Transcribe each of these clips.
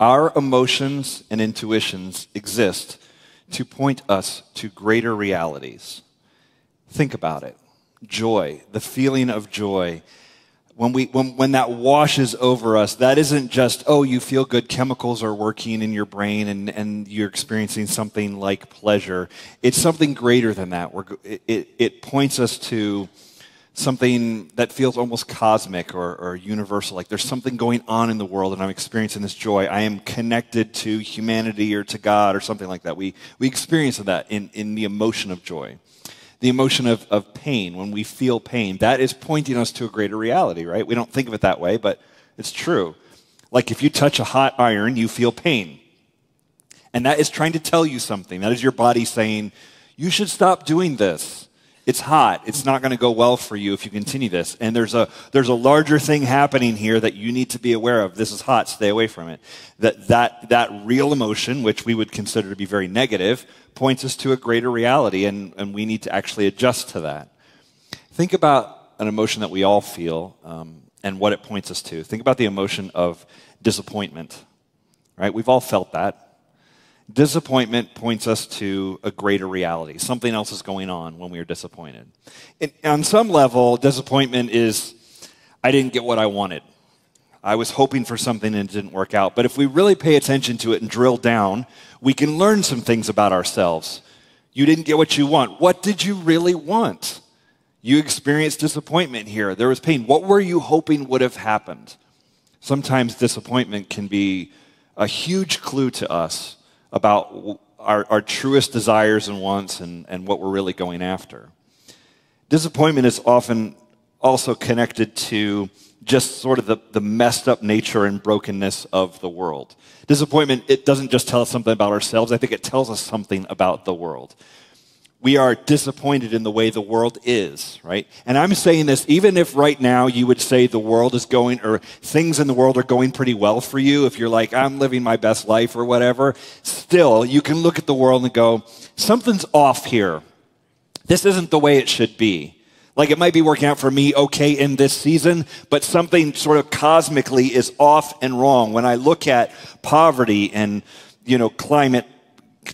our emotions and intuitions exist to point us to greater realities. Think about it. Joy, the feeling of joy. When, we, when, when that washes over us, that isn't just, oh, you feel good, chemicals are working in your brain and, and you're experiencing something like pleasure. It's something greater than that. We're, it, it points us to something that feels almost cosmic or, or, universal. Like there's something going on in the world and I'm experiencing this joy. I am connected to humanity or to God or something like that. We, we experience that in, in the emotion of joy. The emotion of, of pain, when we feel pain, that is pointing us to a greater reality, right? We don't think of it that way, but it's true. Like if you touch a hot iron, you feel pain. And that is trying to tell you something. That is your body saying, you should stop doing this it's hot. It's not going to go well for you if you continue this. And there's a, there's a larger thing happening here that you need to be aware of. This is hot. Stay away from it. That, that, that real emotion, which we would consider to be very negative, points us to a greater reality, and, and we need to actually adjust to that. Think about an emotion that we all feel um, and what it points us to. Think about the emotion of disappointment, right? We've all felt that. Disappointment points us to a greater reality. Something else is going on when we are disappointed. And on some level, disappointment is I didn't get what I wanted. I was hoping for something and it didn't work out. But if we really pay attention to it and drill down, we can learn some things about ourselves. You didn't get what you want. What did you really want? You experienced disappointment here. There was pain. What were you hoping would have happened? Sometimes disappointment can be a huge clue to us about our, our truest desires and wants and, and what we're really going after. Disappointment is often also connected to just sort of the, the messed up nature and brokenness of the world. Disappointment, it doesn't just tell us something about ourselves, I think it tells us something about the world we are disappointed in the way the world is, right? And I'm saying this even if right now you would say the world is going, or things in the world are going pretty well for you, if you're like, I'm living my best life or whatever, still, you can look at the world and go, something's off here. This isn't the way it should be. Like it might be working out for me okay in this season, but something sort of cosmically is off and wrong. When I look at poverty and, you know, climate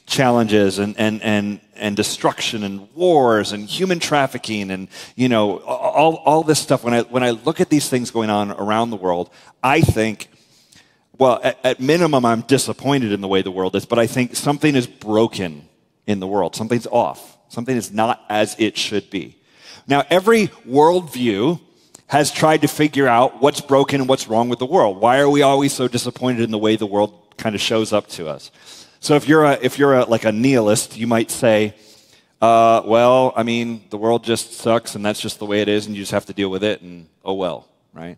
challenges and, and, and, and destruction and wars and human trafficking and you know all, all this stuff. When I, when I look at these things going on around the world i think well at, at minimum i'm disappointed in the way the world is but i think something is broken in the world. Something's off. Something is not as it should be. Now every worldview has tried to figure out what's broken and what's wrong with the world. Why are we always so disappointed in the way the world kind of shows up to us so if you're a, if you're a, like a nihilist, you might say, uh, well, I mean, the world just sucks and that's just the way it is and you just have to deal with it and oh well, right?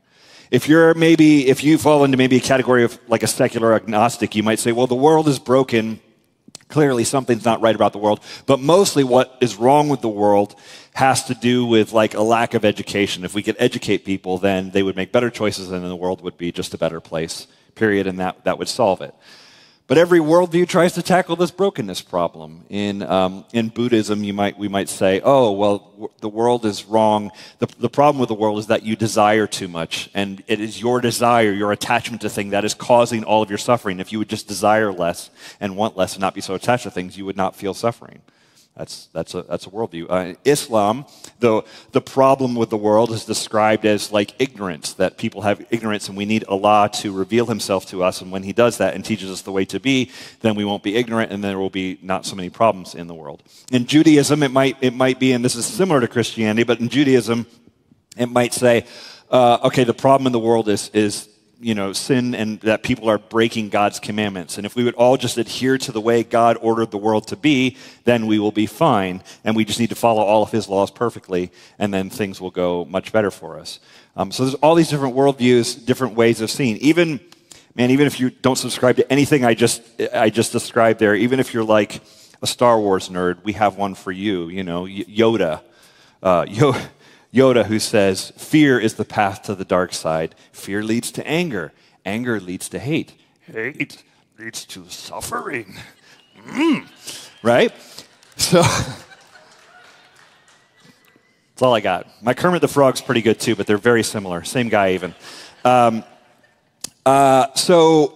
If you're maybe, if you fall into maybe a category of like a secular agnostic, you might say, well, the world is broken. Clearly something's not right about the world. But mostly what is wrong with the world has to do with like a lack of education. If we could educate people, then they would make better choices and the world would be just a better place, period. And that, that would solve it. But every worldview tries to tackle this brokenness problem. In, um, in Buddhism, you might, we might say, oh, well, w- the world is wrong. The, the problem with the world is that you desire too much, and it is your desire, your attachment to things that is causing all of your suffering. If you would just desire less and want less and not be so attached to things, you would not feel suffering. That's, that's, a, that's a worldview. Uh, Islam, the, the problem with the world is described as like ignorance, that people have ignorance and we need Allah to reveal himself to us. And when he does that and teaches us the way to be, then we won't be ignorant and there will be not so many problems in the world. In Judaism, it might, it might be, and this is similar to Christianity, but in Judaism, it might say, uh, okay, the problem in the world is, is you know, sin and that people are breaking God's commandments. And if we would all just adhere to the way God ordered the world to be, then we will be fine. And we just need to follow all of his laws perfectly, and then things will go much better for us. Um, so there's all these different worldviews, different ways of seeing. Even man, even if you don't subscribe to anything I just, I just described there, even if you're like a Star Wars nerd, we have one for you. You know, Yoda. Uh, Yoda, who says, Fear is the path to the dark side. Fear leads to anger. Anger leads to hate. Hate leads to suffering. Mm. Right? So, that's all I got. My Kermit the Frog's pretty good too, but they're very similar. Same guy, even. Um, uh, so,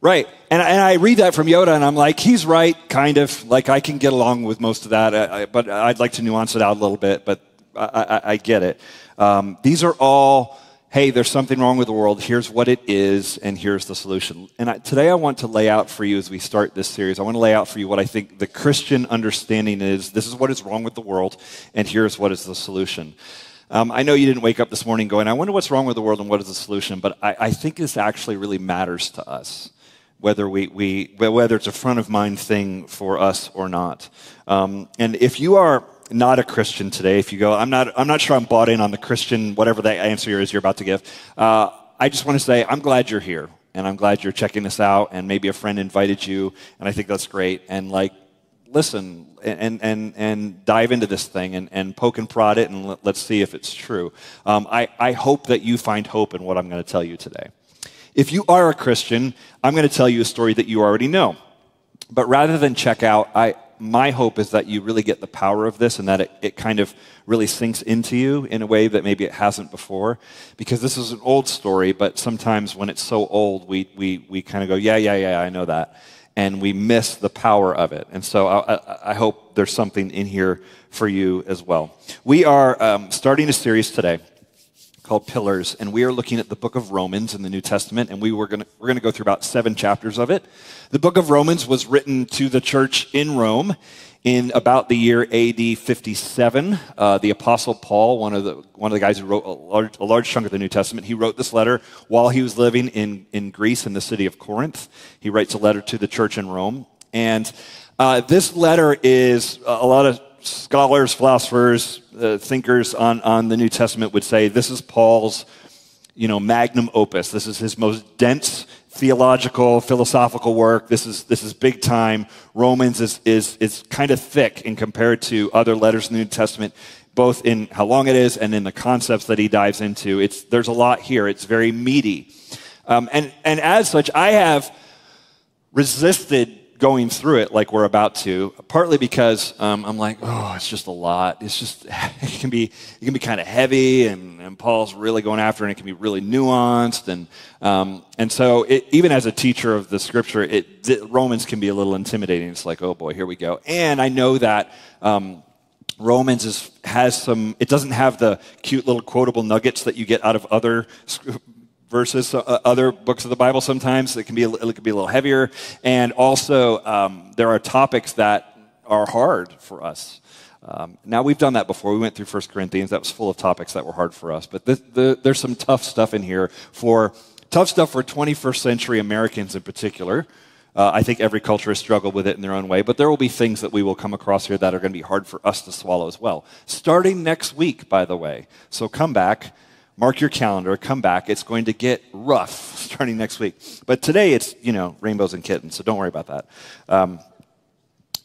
right. And, and, I read that from Yoda, and I'm like, he's right, kind of. Like, I can get along with most of that, I, I, but I'd like to nuance it out a little bit, but I, I get it. Um, these are all hey, there's something wrong with the world. Here's what it is, and here's the solution. And I, today I want to lay out for you as we start this series, I want to lay out for you what I think the Christian understanding is. This is what is wrong with the world, and here's what is the solution. Um, I know you didn't wake up this morning going, I wonder what's wrong with the world and what is the solution, but I, I think this actually really matters to us whether we, we whether it's a front of mind thing for us or not. Um, and if you are not a Christian today, if you go, I'm not, I'm not sure I'm bought in on the Christian, whatever that answer is you're about to give, uh, I just want to say I'm glad you're here. And I'm glad you're checking this out. And maybe a friend invited you. And I think that's great. And like, listen and, and, and dive into this thing and, and poke and prod it and let, us see if it's true. Um, I, I hope that you find hope in what I'm going to tell you today. If you are a Christian, I'm going to tell you a story that you already know. But rather than check out, I, my hope is that you really get the power of this and that it, it kind of really sinks into you in a way that maybe it hasn't before. Because this is an old story, but sometimes when it's so old, we, we, we kind of go, yeah, yeah, yeah, I know that. And we miss the power of it. And so I, I, I hope there's something in here for you as well. We are um, starting a series today called Pillars, and we are looking at the book of Romans in the New Testament, and we were gonna, we're going to go through about seven chapters of it. The book of Romans was written to the church in Rome in about the year AD 57. Uh, the Apostle Paul, one of the, one of the guys who wrote a large, a large chunk of the New Testament, he wrote this letter while he was living in, in Greece in the city of Corinth. He writes a letter to the church in Rome. And uh, this letter is a lot of scholars, philosophers, uh, thinkers on, on the New Testament would say this is Paul's, you know, magnum opus. This is his most dense theological, philosophical work. This is, this is big time. Romans is, is, is kind of thick in compared to other letters in the New Testament, both in how long it is and in the concepts that he dives into. It's, there's a lot here. It's very meaty. Um, and, and as such, I have resisted going through it like we're about to, partly because um, I'm like, oh, it's just a lot. It's just, it can be, it can be kind of heavy, and, and Paul's really going after it, and it can be really nuanced. And, um, and so, it, even as a teacher of the scripture, it, Romans can be a little intimidating. It's like, oh boy, here we go. And I know that. Um, Romans is, has some, it doesn't have the cute little quotable nuggets that you get out of other verses, uh, other books of the Bible sometimes. It can be it can be a little heavier. And also, um, there are topics that are hard for us. Um, now, we've done that before. We went through 1 Corinthians. That was full of topics that were hard for us. But the, there's some tough stuff in here for tough stuff for 21st century Americans in particular. Uh, I think every culture has struggled with it in their own way, but there will be things that we will come across here that are going to be hard for us to swallow as well. Starting next week, by the way. So come back mark your calendar, come back. It's going to get rough starting next week. But today it's, you know, rainbows and kittens, so don't worry about that. Um,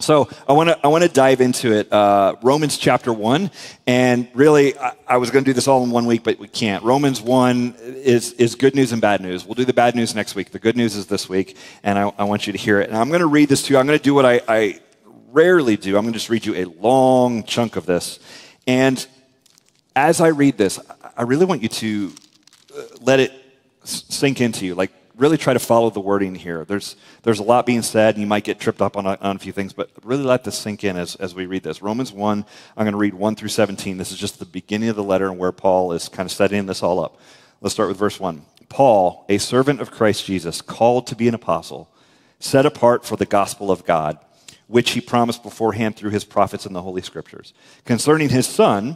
so I want to I want to dive into it. Uh, Romans chapter one, and really I, I was going to do this all in one week, but we can't. Romans one is is good news and bad news. We'll do the bad news next week. The good news is this week, and I, I want you to hear it. And I'm going to read this to you. I'm going to do what I, I rarely do. I'm going to just read you a long chunk of this, and as I read this, I really want you to uh, let it sink into you. Like, really try to follow the wording here. There's, there's a lot being said, and you might get tripped up on a, on a few things, but really let this sink in as, as we read this. Romans 1, I'm going to read 1 through 17. This is just the beginning of the letter and where Paul is kind of setting this all up. Let's start with verse 1. Paul, a servant of Christ Jesus, called to be an apostle, set apart for the gospel of God, which he promised beforehand through his prophets in the Holy Scriptures, concerning his son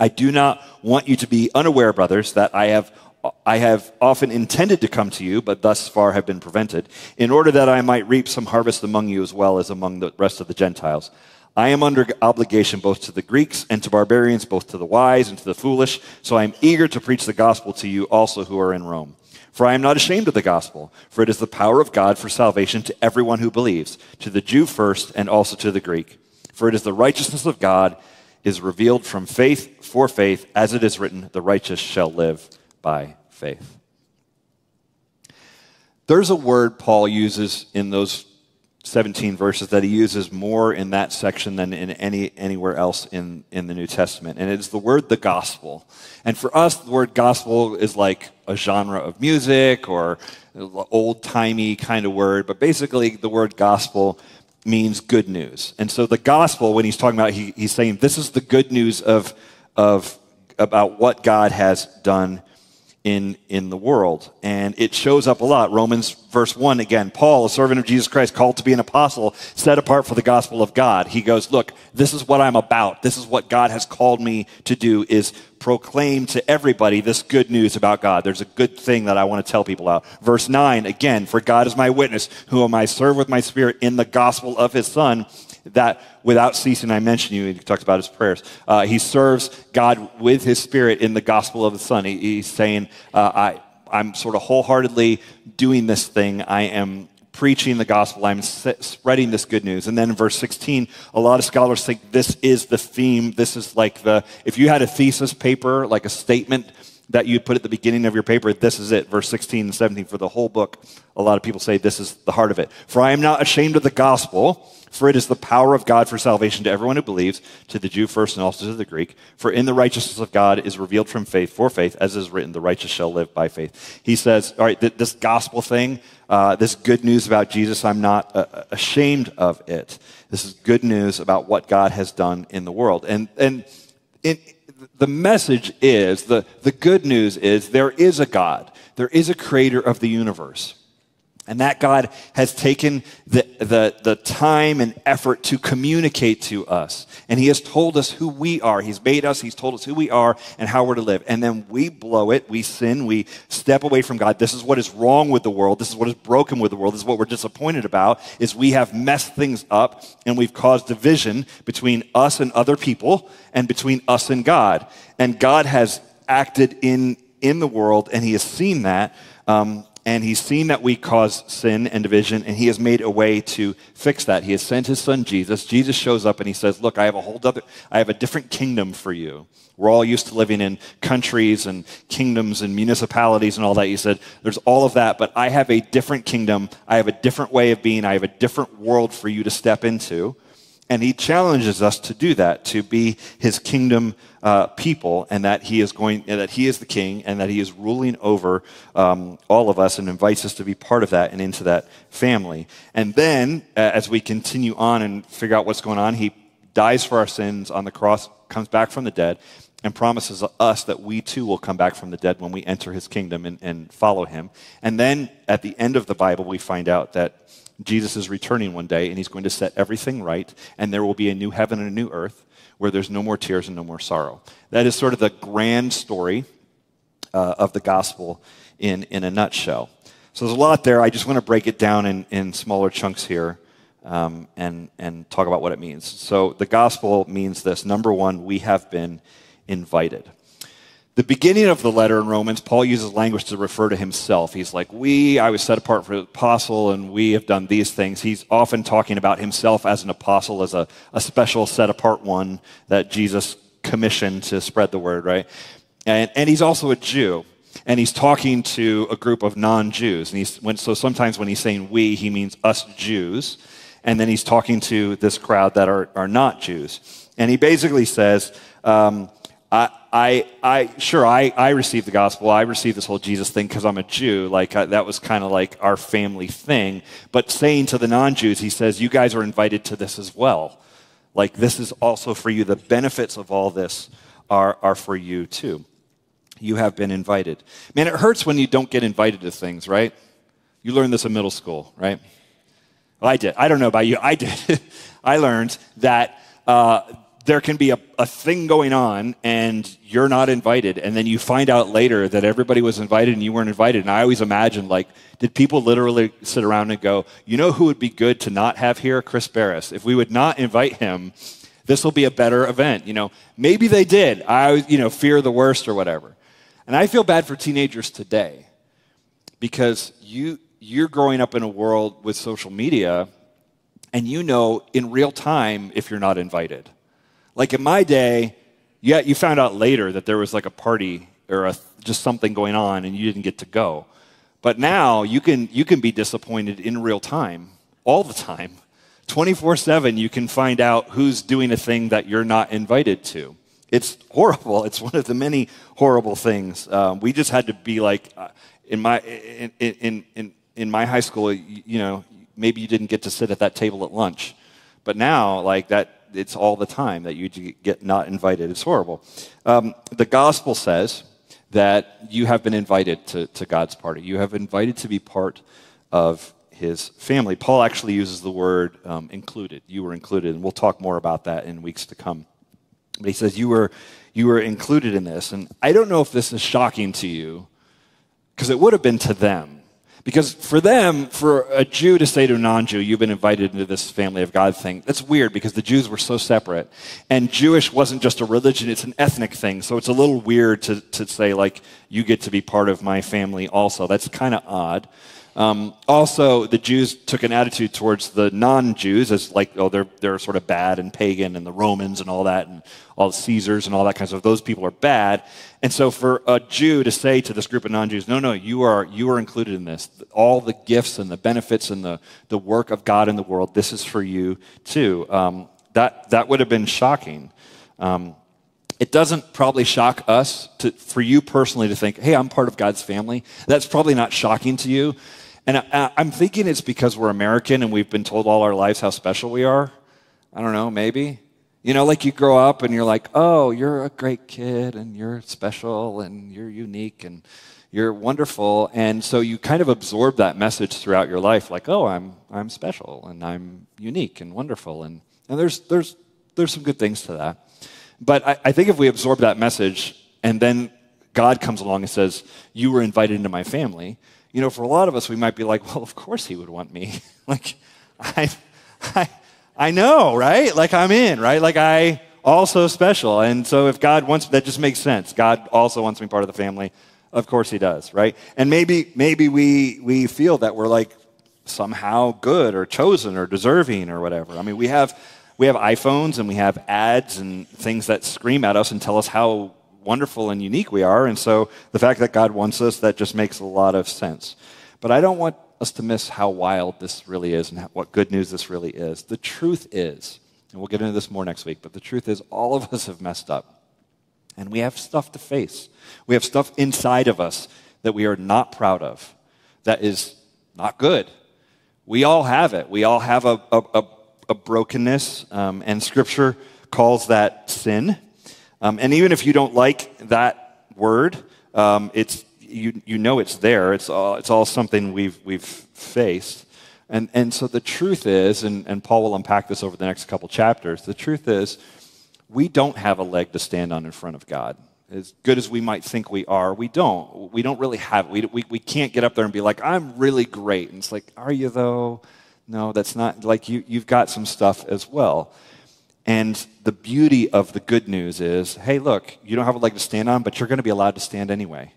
I do not want you to be unaware, brothers, that I have I have often intended to come to you, but thus far have been prevented, in order that I might reap some harvest among you as well as among the rest of the Gentiles. I am under obligation both to the Greeks and to barbarians, both to the wise and to the foolish, so I am eager to preach the gospel to you also who are in Rome. For I am not ashamed of the gospel, for it is the power of God for salvation to everyone who believes, to the Jew first and also to the Greek. For it is the righteousness of God is revealed from faith for faith, as it is written, the righteous shall live by faith. There's a word Paul uses in those 17 verses that he uses more in that section than in any anywhere else in, in the New Testament. And it's the word the gospel. And for us, the word gospel is like a genre of music or old timey kind of word. But basically, the word gospel means good news. And so the gospel, when he's talking about, he, he's saying this is the good news of, of about what God has done in, in the world. And it shows up a lot. Romans verse 1 again, Paul, a servant of Jesus Christ, called to be an apostle, set apart for the gospel of God. He goes, look, this is what I'm about. This is what God has called me to do is proclaim to everybody this good news about God. There's a good thing that I want to tell people out. Verse 9, again, for God is my witness, whom I serve with my spirit in the gospel of his son that without ceasing, I mention you, he talks about his prayers. Uh, he serves God with his spirit in the gospel of the Son. He, he's saying, uh, I, I'm sort of wholeheartedly doing this thing. I am preaching the gospel. I'm spreading this good news. And then in verse 16, a lot of scholars think this is the theme. This is like the, if you had a thesis paper, like a statement that you put at the beginning of your paper, this is it, verse 16 and 17 for the whole book. A lot of people say this is the heart of it. For I am not ashamed of the gospel, for it is the power of God for salvation to everyone who believes, to the Jew first and also to the Greek. For in the righteousness of God is revealed from faith for faith, as is written, the righteous shall live by faith. He says, all right, th- this gospel thing, uh, this good news about Jesus, I'm not uh, ashamed of it. This is good news about what God has done in the world. And, and in, the message is, the, the good news is, there is a God. There is a creator of the universe. And that God has taken the, the, the, time and effort to communicate to us. And He has told us who we are. He's made us, He's told us who we are and how we're to live. And then we blow it, we sin, we step away from God. This is what is wrong with the world. This is what is broken with the world. This is what we're disappointed about, is we have messed things up and we've caused division between us and other people and between us and God. And God has acted in, in the world and He has seen that. Um, and he's seen that we cause sin and division, and he has made a way to fix that. He has sent his son Jesus. Jesus shows up and he says, Look, I have a whole other, I have a different kingdom for you. We're all used to living in countries and kingdoms and municipalities and all that. He said, There's all of that, but I have a different kingdom. I have a different way of being. I have a different world for you to step into. And he challenges us to do that, to be his kingdom uh, people, and that he is going, that he is the king, and that he is ruling over um, all of us, and invites us to be part of that and into that family. And then, uh, as we continue on and figure out what's going on, he dies for our sins on the cross, comes back from the dead, and promises us that we too will come back from the dead when we enter his kingdom and, and follow him. And then at the end of the Bible, we find out that Jesus is returning one day and he's going to set everything right, and there will be a new heaven and a new earth where there's no more tears and no more sorrow. That is sort of the grand story uh, of the gospel in, in a nutshell. So there's a lot there. I just want to break it down in, in smaller chunks here um, and, and talk about what it means. So the gospel means this number one, we have been invited. The beginning of the letter in Romans, Paul uses language to refer to himself. He's like, We, I was set apart for the apostle, and we have done these things. He's often talking about himself as an apostle, as a, a special set apart one that Jesus commissioned to spread the word, right? And, and he's also a Jew. And he's talking to a group of non Jews. And he's, when, so sometimes when he's saying we, he means us Jews. And then he's talking to this crowd that are, are not Jews. And he basically says, um, I, I, I, sure, I, I received the gospel. I received this whole Jesus thing because I'm a Jew. Like, uh, that was kind of like our family thing. But saying to the non Jews, he says, You guys are invited to this as well. Like, this is also for you. The benefits of all this are, are for you too. You have been invited. Man, it hurts when you don't get invited to things, right? You learned this in middle school, right? Well, I did. I don't know about you. I did. I learned that. Uh, there can be a, a thing going on and you're not invited. And then you find out later that everybody was invited and you weren't invited. And i always imagine like did people literally sit around and go you know who would be good to not have here? Chris barris. If we would not invite him this will be a better event you know? Maybe they did. I you know fear the worst or whatever. And i feel bad for teenagers today because you you're growing up in a world with social media and you know in real time if you're not invited like in my day, yeah, you found out later that there was like a party or a, just something going on and you didn't get to go. But now you can, you can be disappointed in real time, all the time. 24 7, you can find out who's doing a thing that you're not invited to. It's horrible. It's one of the many horrible things. Um, we just had to be like, uh, in, my, in, in, in, in my high school, you, you know, maybe you didn't get to sit at that table at lunch. But now, like, that, it's all the time that you get not invited. It's horrible. Um, the gospel says that you have been invited to, to God's party. You have invited to be part of his family. Paul actually uses the word um, included. You were included, and we'll talk more about that in weeks to come. But he says you were you were included in this, and I don't know if this is shocking to you, because it would have been to them. Because for them, for a Jew to say to a non Jew, you've been invited into this family of God thing, that's weird because the Jews were so separate. And Jewish wasn't just a religion, it's an ethnic thing. So it's a little weird to, to say, like, you get to be part of my family also. That's kind of odd. Um, also, the Jews took an attitude towards the non-Jews as like, oh, they're they're sort of bad and pagan, and the Romans and all that, and all the Caesars and all that kind of stuff. Those people are bad. And so, for a Jew to say to this group of non-Jews, no, no, you are you are included in this. All the gifts and the benefits and the the work of God in the world, this is for you too. Um, that that would have been shocking. Um, it doesn't probably shock us to, for you personally to think, hey, I'm part of God's family. That's probably not shocking to you. And I, am thinking it's because we're American and we've been told all our lives how special we are. I don't know, maybe. You know, like you grow up and you're like, oh, you're a great kid and you're special and you're unique and you're wonderful. And so you kind of absorb that message throughout your life, like, oh, I'm, I'm special and I'm unique and wonderful. And, and there's, there's, there's some good things to that. But I, I think if we absorb that message and then God comes along and says, you were invited into my family, you know, for a lot of us, we might be like, well, of course he would want me. like, I, I, I know, right? Like, I'm in, right? Like, I also special. And so if God wants, that just makes sense. God also wants me part of the family. Of course he does, right? And maybe, maybe we, we feel that we're like somehow good or chosen or deserving or whatever. I mean, we have, we have iPhones and we have ads and things that scream at us and tell us how wonderful and unique we are. And so the fact that God wants us, that just makes a lot of sense. But I don't want us to miss how wild this really is and what good news this really is. The truth is, and we'll get into this more next week, but the truth is, all of us have messed up. And we have stuff to face. We have stuff inside of us that we are not proud of, that is not good. We all have it. We all have a, a, a brokenness, um, and Scripture calls that sin. Um, and even if you don't like that word, um, it's, you, you know it's there. It's all, it's all something we've, we've faced. And, and so the truth is, and, and Paul will unpack this over the next couple chapters, the truth is, we don't have a leg to stand on in front of God. As good as we might think we are, we don't. We don't really have We, we, we can't get up there and be like, I'm really great. And it's like, are you though? No, that's not, like, you, you've got some stuff as well. And the beauty of the good news is hey, look, you don't have a leg to stand on, but you're going to be allowed to stand anyway.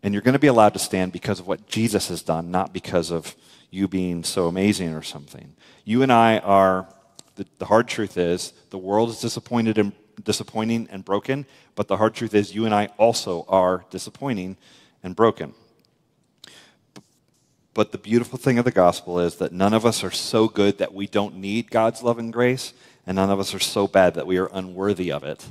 And you're going to be allowed to stand because of what Jesus has done, not because of you being so amazing or something. You and I are, the, the hard truth is, the world is disappointed and disappointing and broken, but the hard truth is, you and I also are disappointing and broken. But the beautiful thing of the gospel is that none of us are so good that we don't need God's love and grace, and none of us are so bad that we are unworthy of it.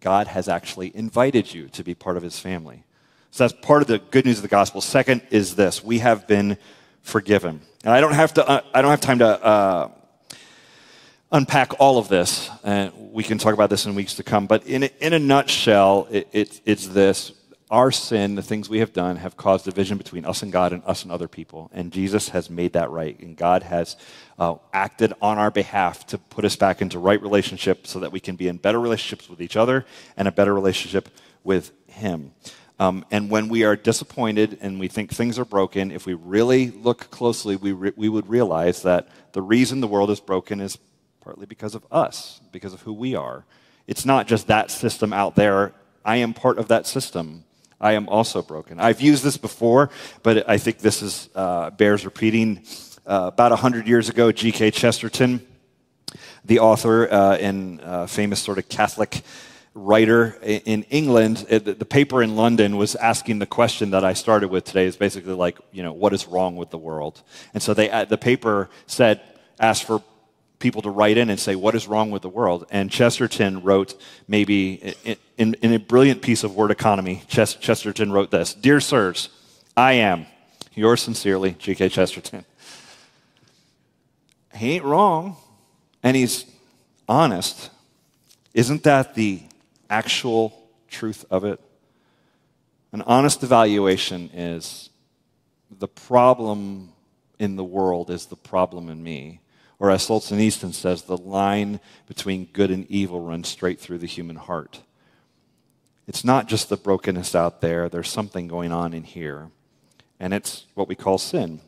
God has actually invited you to be part of his family. So that's part of the good news of the gospel. Second is this we have been forgiven. And I don't have, to, uh, I don't have time to uh, unpack all of this, and we can talk about this in weeks to come. But in, in a nutshell, it, it, it's this our sin, the things we have done, have caused division between us and God and us and other people. And Jesus has made that right. And God has uh, acted on our behalf to put us back into right relationship so that we can be in better relationships with each other and a better relationship with Him. Um, and when we are disappointed and we think things are broken, if we really look closely, we, re- we would realize that the reason the world is broken is partly because of us, because of who we are. It's not just that system out there. I am part of that system. I am also broken. I've used this before, but I think this is, uh, bears repeating. Uh, about 100 years ago, G.K. Chesterton, the author uh, and uh, famous sort of Catholic writer in England, uh, the paper in London was asking the question that I started with today is basically like, you know, what is wrong with the world? And so they, uh, the paper said, asked for people to write in and say, What is wrong with the world? And Chesterton wrote, maybe in, in, a brilliant piece of word economy, Chesterton wrote this Dear sirs, I am yours sincerely, G.K. Chesterton. He ain't wrong, and he's honest. Isn't that the actual truth of it? An honest evaluation is the problem in the world is the problem in me. Or as Solzhenitsyn says, the line between good and evil runs straight through the human heart. It's not just the brokenness out there, there's something going on in here. And it's what we call sin.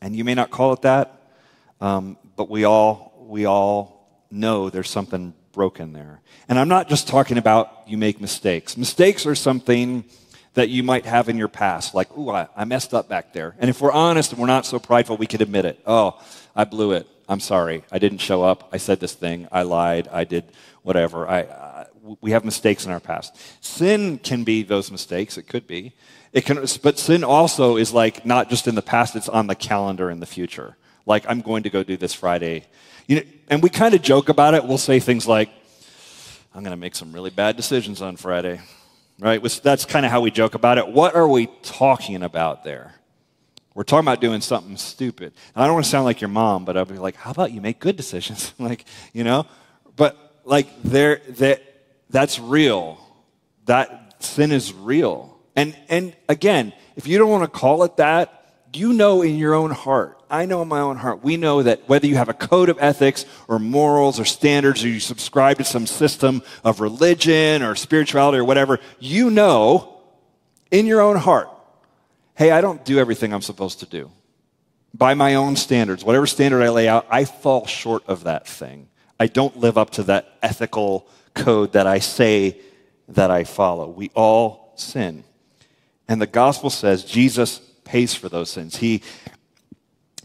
And you may not call it that, um, but we all, we all know there's something broken there. And I'm not just talking about you make mistakes. Mistakes are something that you might have in your past, like, ooh, I, I messed up back there. And if we're honest and we're not so prideful, we could admit it. Oh, I blew it. I'm sorry. I didn't show up. I said this thing. I lied. I did whatever. I, we have mistakes in our past. Sin can be those mistakes. It could be. It can, but sin also is like not just in the past, it's on the calendar in the future. Like, I'm going to go do this Friday. You know, and we kind of joke about it. We'll say things like, I'm going to make some really bad decisions on Friday. Right? That's kind of how we joke about it. What are we talking about there? We're talking about doing something stupid. And I don't want to sound like your mom, but I'll be like, how about you make good decisions? like, you know? But like there that that's real. That sin is real. And and again, if you don't want to call it that, you know in your own heart. I know in my own heart. We know that whether you have a code of ethics or morals or standards or you subscribe to some system of religion or spirituality or whatever, you know in your own heart hey, I don't do everything I'm supposed to do. By my own standards, whatever standard I lay out, I fall short of that thing. I don't live up to that ethical code that I say that I follow. We all sin. And the gospel says Jesus pays for those sins. He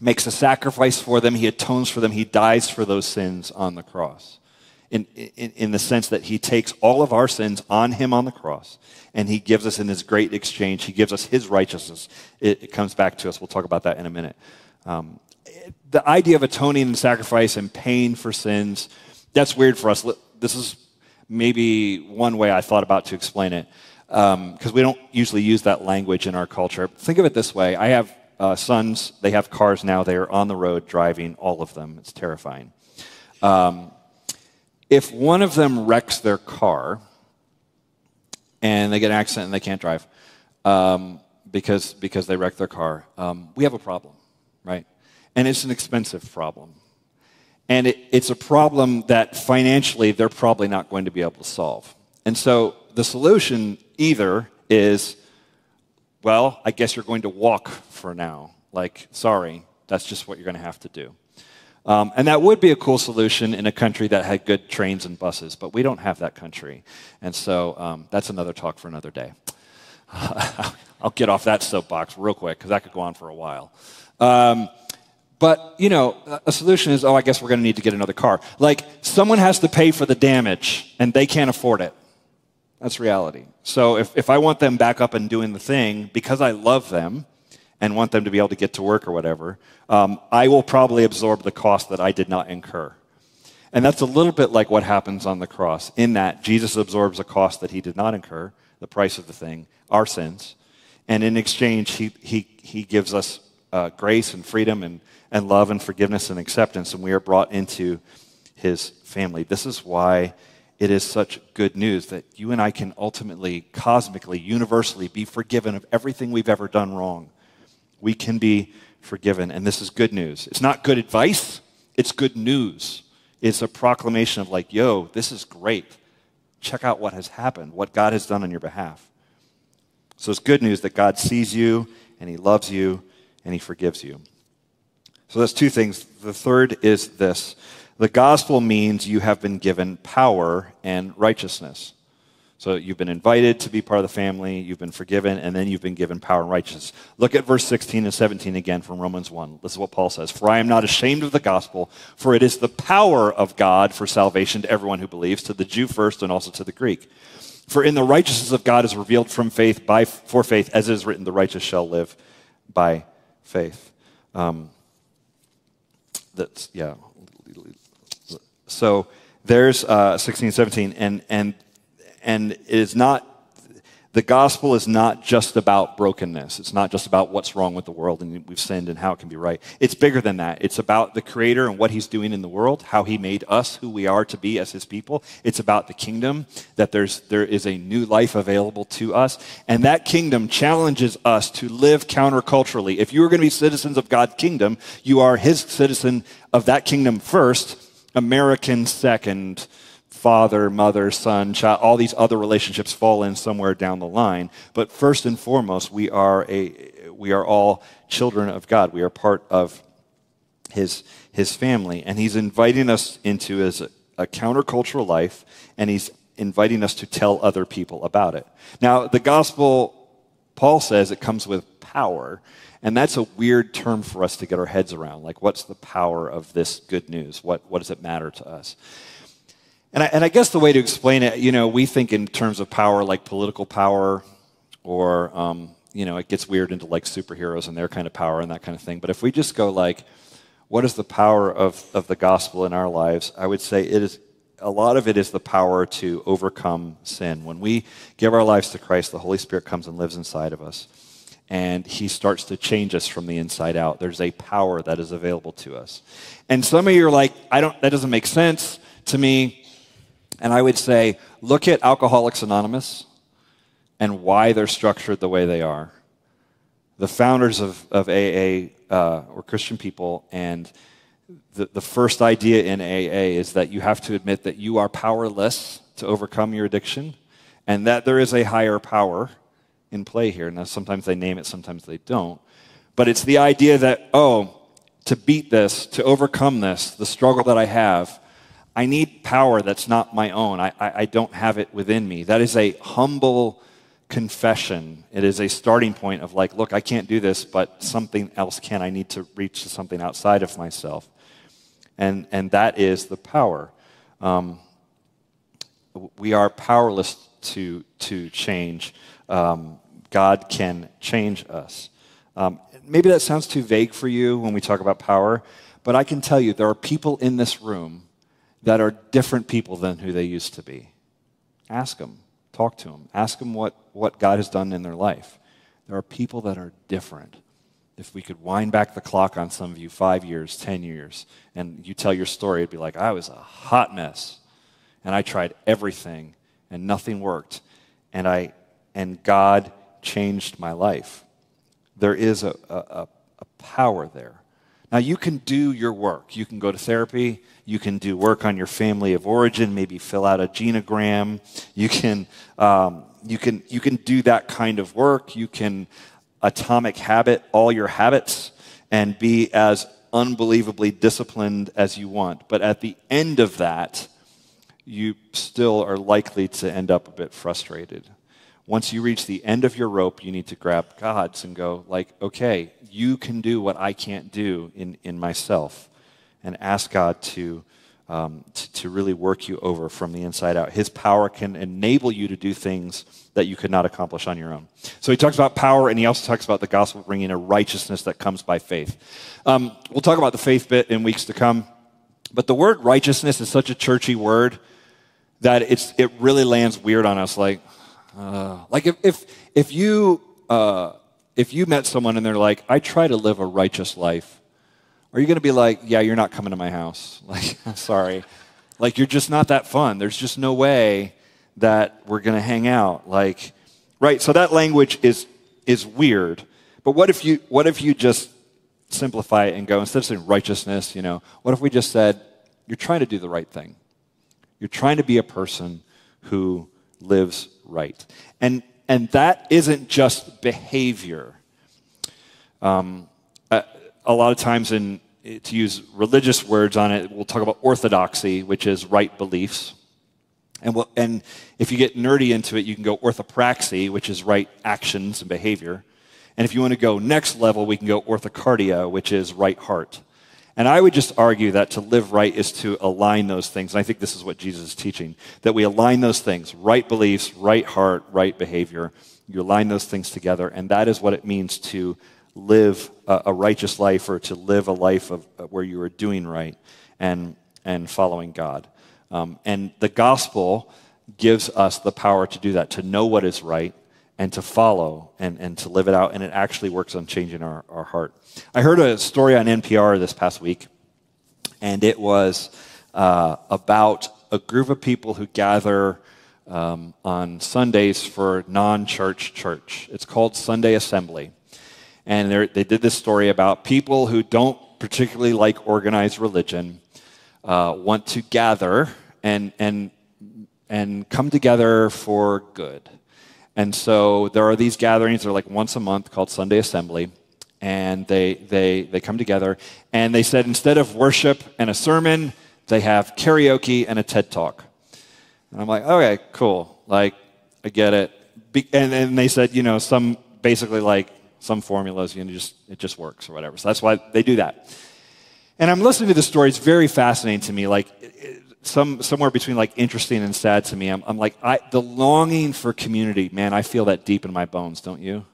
makes a sacrifice for them, He atones for them, He dies for those sins on the cross in, in, in, the sense that he takes all of our sins on him on the cross and he gives us in his great exchange, he gives us his righteousness. It, it comes back to us. We'll talk about that in a minute. Um, the idea of atoning and sacrifice and paying for sins, that's weird for us. This is maybe one way I thought about to explain it because um, we don't usually use that language in our culture. Think of it this way I have uh, sons, they have cars now, they are on the road driving all of them. It's terrifying. Um, if one of them wrecks their car and they get an accident and they can't drive um, because, because they wrecked their car, um, we have a problem, right? And it's an expensive problem. And it, it's a problem that financially they're probably not going to be able to solve. And so the solution either is, well, I guess you're going to walk for now. Like, sorry, that's just what you're going to have to do. Um, and that would be a cool solution in a country that had good trains and buses, but we don't have that country. And so um, that's another talk for another day. I'll get off that soapbox real quick because that could go on for a while. Um, but, you know, a solution is, oh, I guess we're going to need to get another car. Like, someone has to pay for the damage, and they can't afford it. That's reality. So if, if I want them back up and doing the thing, because I love them, and want them to be able to get to work or whatever, um, I will probably absorb the cost that I did not incur. And that's a little bit like what happens on the cross, in that Jesus absorbs a cost that he did not incur, the price of the thing, our sins. And in exchange, he, he, he gives us uh, grace and freedom and, and love and forgiveness and acceptance, and we are brought into his family. This is why it is such good news that you and I can ultimately, cosmically, universally be forgiven of everything we've ever done wrong. We can be forgiven, and this is good news. It's not good advice, it's good news. It's a proclamation of, like, yo, this is great. Check out what has happened, what God has done on your behalf. So it's good news that God sees you and He loves you and He forgives you. So that's two things. The third is this the gospel means you have been given power and righteousness. So you've been invited to be part of the family, you've been forgiven, and then you've been given power and righteousness. Look at verse 16 and 17 again from Romans 1. This is what Paul says For I am not ashamed of the gospel, for it is the power of God for salvation to everyone who believes, to the Jew first and also to the Greek. For in the righteousness of God is revealed from faith by, for faith, as it is written, the righteous shall live by faith. Um, that's, yeah. So there's uh, 16, 17, and, and and it is not the gospel is not just about brokenness. It's not just about what's wrong with the world and we've sinned and how it can be right. It's bigger than that. It's about the Creator and what He's doing in the world, how He made us who we are to be as His people. It's about the kingdom, that there's, there is a new life available to us. And that kingdom challenges us to live counterculturally. If you are going to be citizens of God's kingdom, you are His citizen of that kingdom first, American second father, mother, son, child, all these other relationships fall in somewhere down the line. But first and foremost, we are, a, we are all children of God. We are part of his, his family. And he's inviting us into his, a countercultural life, and he's inviting us to tell other people about it. Now, the gospel, Paul says it comes with power. And that's a weird term for us to get our heads around. Like, what's the power of this good news? What, what does it matter to us? And I, and I guess the way to explain it, you know, we think in terms of power like political power, or, um, you know, it gets weird into like superheroes and their kind of power and that kind of thing. But if we just go like, what is the power of, of the gospel in our lives? I would say it is a lot of it is the power to overcome sin. When we give our lives to Christ, the Holy Spirit comes and lives inside of us. And he starts to change us from the inside out. There's a power that is available to us. And some of you are like, I don't, that doesn't make sense to me. And I would say, look at Alcoholics Anonymous and why they're structured the way they are. The founders of, of AA uh, were Christian people, and the, the first idea in AA is that you have to admit that you are powerless to overcome your addiction, and that there is a higher power in play here. Now, sometimes they name it, sometimes they don't. But it's the idea that, oh, to beat this, to overcome this, the struggle that I have, I need power that's not my own. I, I, I, don't have it within me. That is a humble confession. It is a starting point of like, look, I can't do this, but something else can. I need to reach to something outside of myself. And, and that is the power. Um, we are powerless to, to change. Um, God can change us. Um, maybe that sounds too vague for you when we talk about power, but I can tell you there are people in this room that are different people than who they used to be. Ask them, talk to them, ask them what, what God has done in their life. There are people that are different. If we could wind back the clock on some of you five years, 10 years, and you tell your story, it'd be like, I was a hot mess. And I tried everything, and nothing worked. And, I, and God changed my life. There is a, a, a power there. Now, you can do your work. You can go to therapy. You can do work on your family of origin, maybe fill out a genogram. You can, um, you can, you can do that kind of work. You can atomic habit all your habits and be as unbelievably disciplined as you want. But at the end of that, you still are likely to end up a bit frustrated once you reach the end of your rope, you need to grab God's and go, like, okay, you can do what I can't do in, in myself. And ask God to um, to, to really work you over from the inside out. His power can enable you to do things that you could not accomplish on your own. So he talks about power, and he also talks about the gospel bringing a righteousness that comes by faith. Um, we'll talk about the faith bit in weeks to come, but the word righteousness is such a churchy word that it's, it really lands weird on us. Like, uh, like if, if, if you uh, if you met someone and they're like, I try to live a righteous life, are you going to be like, yeah, you're not coming to my house? Like, sorry. Like, you're just not that fun. There's just no way that we're going to hang out. Like, right? So that language is, is weird. But what if you, what if you just simplify it and go, instead of saying righteousness, you know, what if we just said, you're trying to do the right thing? You're trying to be a person who lives right. And and that isn't just behavior. Um, a, a lot of times, in, to use religious words on it, we'll talk about orthodoxy, which is right beliefs. And, we'll, and if you get nerdy into it, you can go orthopraxy, which is right actions and behavior. And if you want to go next level, we can go orthocardia, which is right heart. And I would just argue that to live right is to align those things. And I think this is what Jesus is teaching that we align those things right beliefs, right heart, right behavior. You align those things together, and that is what it means to live a, a righteous life or to live a life of, where you are doing right and, and following God. Um, and the gospel gives us the power to do that, to know what is right and to follow and, and to live it out. And it actually works on changing our, our heart. I heard a story on NPR this past week, and it was uh, about a group of people who gather um, on Sundays for non church church. It's called Sunday Assembly. And they did this story about people who don't particularly like organized religion uh, want to gather and, and, and come together for good. And so there are these gatherings, they're like once a month called Sunday Assembly. And they, they, they come together. And they said instead of worship and a sermon, they have karaoke and a TED talk. And I'm like, okay, cool. Like, I get it. And then they said, you know, some basically like some formulas, you know, just it just works or whatever. So that's why they do that. And I'm listening to the story. It's very fascinating to me. Like, some, somewhere between like interesting and sad to me. I'm, I'm like, I, the longing for community, man, I feel that deep in my bones, don't you?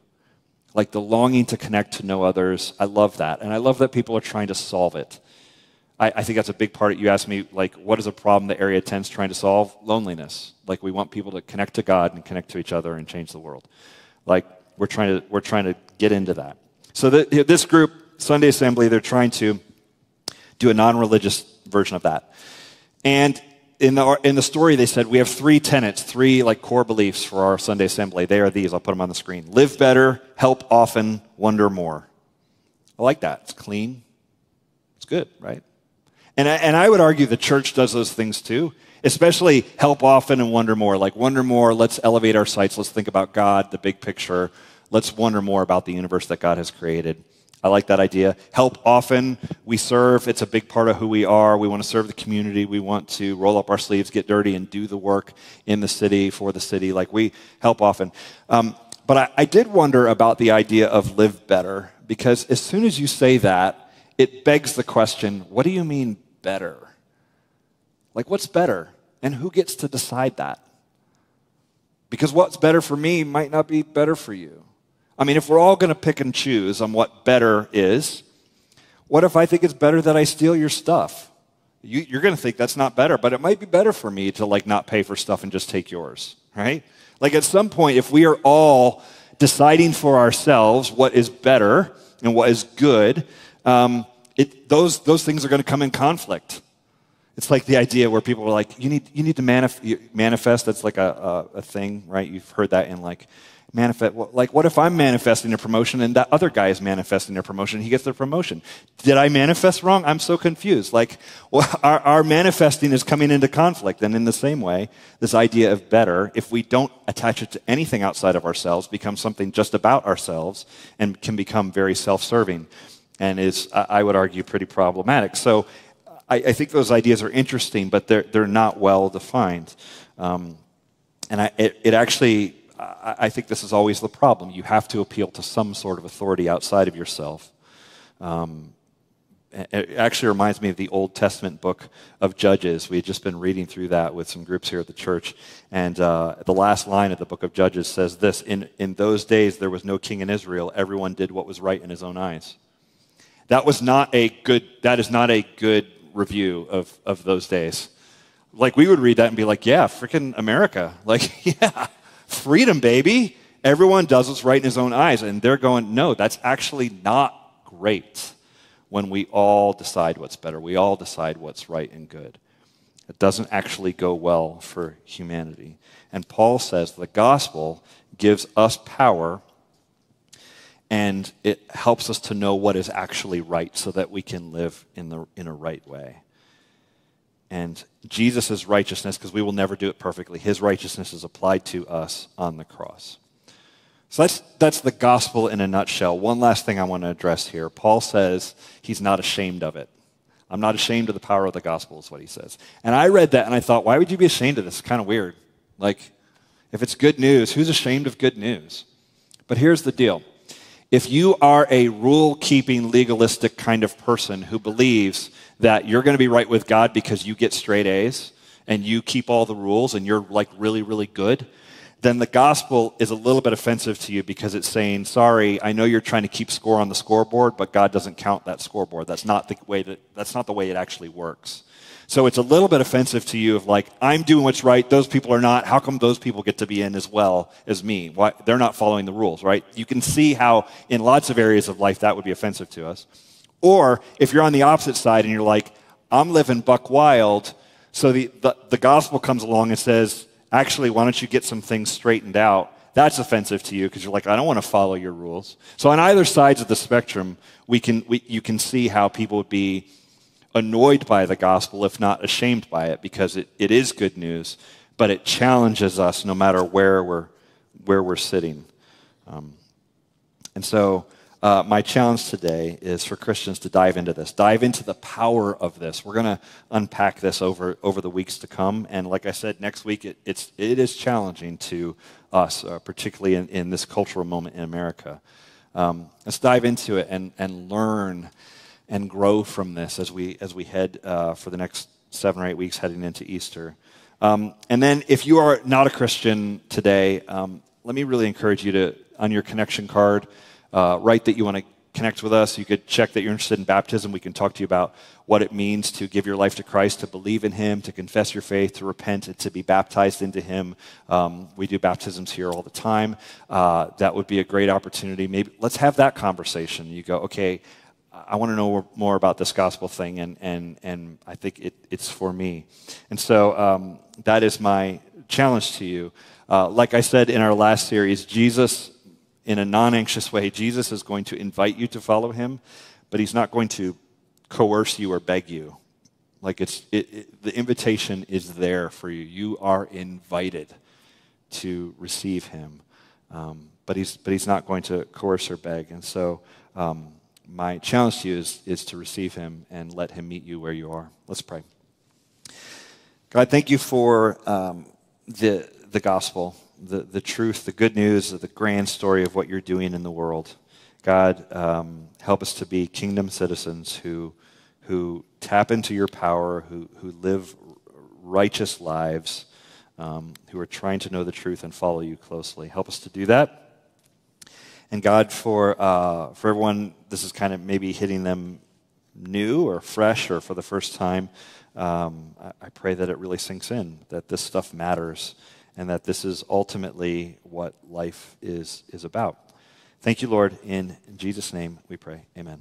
Like the longing to connect to know others. I love that. And I love that people are trying to solve it. I, I think that's a big part. You asked me, like, what is a problem the Area 10's trying to solve? Loneliness. Like, we want people to connect to God and connect to each other and change the world. Like, we're trying to, we're trying to get into that. So, the, this group, Sunday Assembly, they're trying to do a non religious version of that. And in the, in the story, they said we have three tenets, three like core beliefs for our Sunday assembly. They are these. I'll put them on the screen. Live better, help often, wonder more. I like that. It's clean. It's good, right? And I, and I would argue the church does those things too, especially help often and wonder more. Like wonder more, let's elevate our sights. Let's think about God, the big picture. Let's wonder more about the universe that God has created. I like that idea. Help often. We serve. It's a big part of who we are. We want to serve the community. We want to roll up our sleeves, get dirty, and do the work in the city, for the city. Like we help often. Um, but I, I did wonder about the idea of live better, because as soon as you say that, it begs the question what do you mean better? Like, what's better? And who gets to decide that? Because what's better for me might not be better for you. I mean, if we're all going to pick and choose on what better is, what if I think it's better that I steal your stuff? You, are going to think that's not better, but it might be better for me to like not pay for stuff and just take yours, right? Like at some point, if we are all deciding for ourselves what is better and what is good, um, it, those, those things are going to come in conflict. It's like the idea where people are like, you need, you need to manif- manifest. That's like a, a, a thing, right? You've heard that in like manifest like what if i'm manifesting a promotion and that other guy is manifesting a promotion? He gets the promotion. Did i manifest wrong? I'm so confused. Like well, our, our manifesting is coming into conflict. And in the same way this idea of better if we don't attach it to anything outside of ourselves becomes something just about ourselves and can become very self-serving and is i would argue pretty problematic. So i, I think those ideas are interesting but they're, they're not well defined um, and I, it, it actually I think this is always the problem. You have to appeal to some sort of authority outside of yourself. Um, it actually reminds me of the Old Testament book of Judges. We had just been reading through that with some groups here at the church. And uh, the last line of the book of Judges says this in, in those days, there was no king in Israel. Everyone did what was right in his own eyes. That was not a good, that is not a good review of, of those days. Like, we would read that and be like, yeah, freaking America. Like, yeah, freedom, baby. Everyone does what's right in his own eyes. And they're going, no, that's actually not great when we all decide what's better. We all decide what's right and good. It doesn't actually go well for humanity. And Paul says the gospel gives us power and it helps us to know what is actually right so that we can live in, the, in a right way. And Jesus' righteousness, because we will never do it perfectly, his righteousness is applied to us on the cross. So that's, that's the gospel in a nutshell. One last thing I want to address here. Paul says he's not ashamed of it. I'm not ashamed of the power of the gospel, is what he says. And I read that and I thought, why would you be ashamed of this? It's kind of weird. Like, if it's good news, who's ashamed of good news? But here's the deal if you are a rule keeping, legalistic kind of person who believes that you're going to be right with God because you get straight A's and you keep all the rules and you're like really, really good, then the gospel is a little bit offensive to you because it's saying, sorry, I know you're trying to keep score on the scoreboard, but God doesn't count that scoreboard. That's not the way that, that's not the way it actually works. So it's a little bit offensive to you of like, I'm doing what's right, those people are not. How come those people get to be in as well as me? Why, they're not following the rules, right? You can see how in lots of areas of life that would be offensive to us. Or if you're on the opposite side and you're like, I'm living buck wild, so the, the, the gospel comes along and says, actually, why don't you get some things straightened out? That's offensive to you because you're like, I don't want to follow your rules. So on either sides of the spectrum, we can, we, you can see how people would be annoyed by the gospel, if not ashamed by it, because it, it is good news, but it challenges us no matter where we're, where we're sitting. Um, and so uh, my challenge today is for Christians to dive into this, dive into the power of this. We're going to unpack this over, over the weeks to come. And like I said, next week it, it's, it is challenging to us, uh, particularly in, in this cultural moment in America. Um, let's dive into it and, and learn and grow from this as we, as we head uh, for the next seven or eight weeks heading into Easter. Um, and then if you are not a Christian today, um, let me really encourage you to, on your connection card, uh, write that you want to connect with us. You could check that you're interested in baptism. We can talk to you about what it means to give your life to Christ, to believe in Him, to confess your faith, to repent, and to be baptized into Him. Um, we do baptisms here all the time. Uh, that would be a great opportunity. Maybe let's have that conversation. You go, okay, I want to know more about this gospel thing, and, and, and I think it, it's for me. And so um, that is my challenge to you. Uh, like I said in our last series, Jesus in a non anxious way, Jesus is going to invite you to follow him, but he's not going to coerce you or beg you. Like it's, it, it, the invitation is there for you. You are invited to receive him. Um, but, he's, but he's not going to coerce or beg. And so, um, my challenge to you is, is to receive him and let him meet you where you are. Let's pray. God, thank you for um, the, the gospel the, the truth, the good news, the grand story of what you're doing in the world. God, um, help us to be kingdom citizens who, who tap into your power, who, who live righteous lives, um, who are trying to know the truth and follow you closely. Help us to do that. And God, for, uh, for everyone, this is kind of maybe hitting them new or fresh or for the first time. Um, I, I pray that it really sinks in, that this stuff matters and that this is ultimately what life is, is about. Thank you, Lord. In Jesus' name we pray. Amen.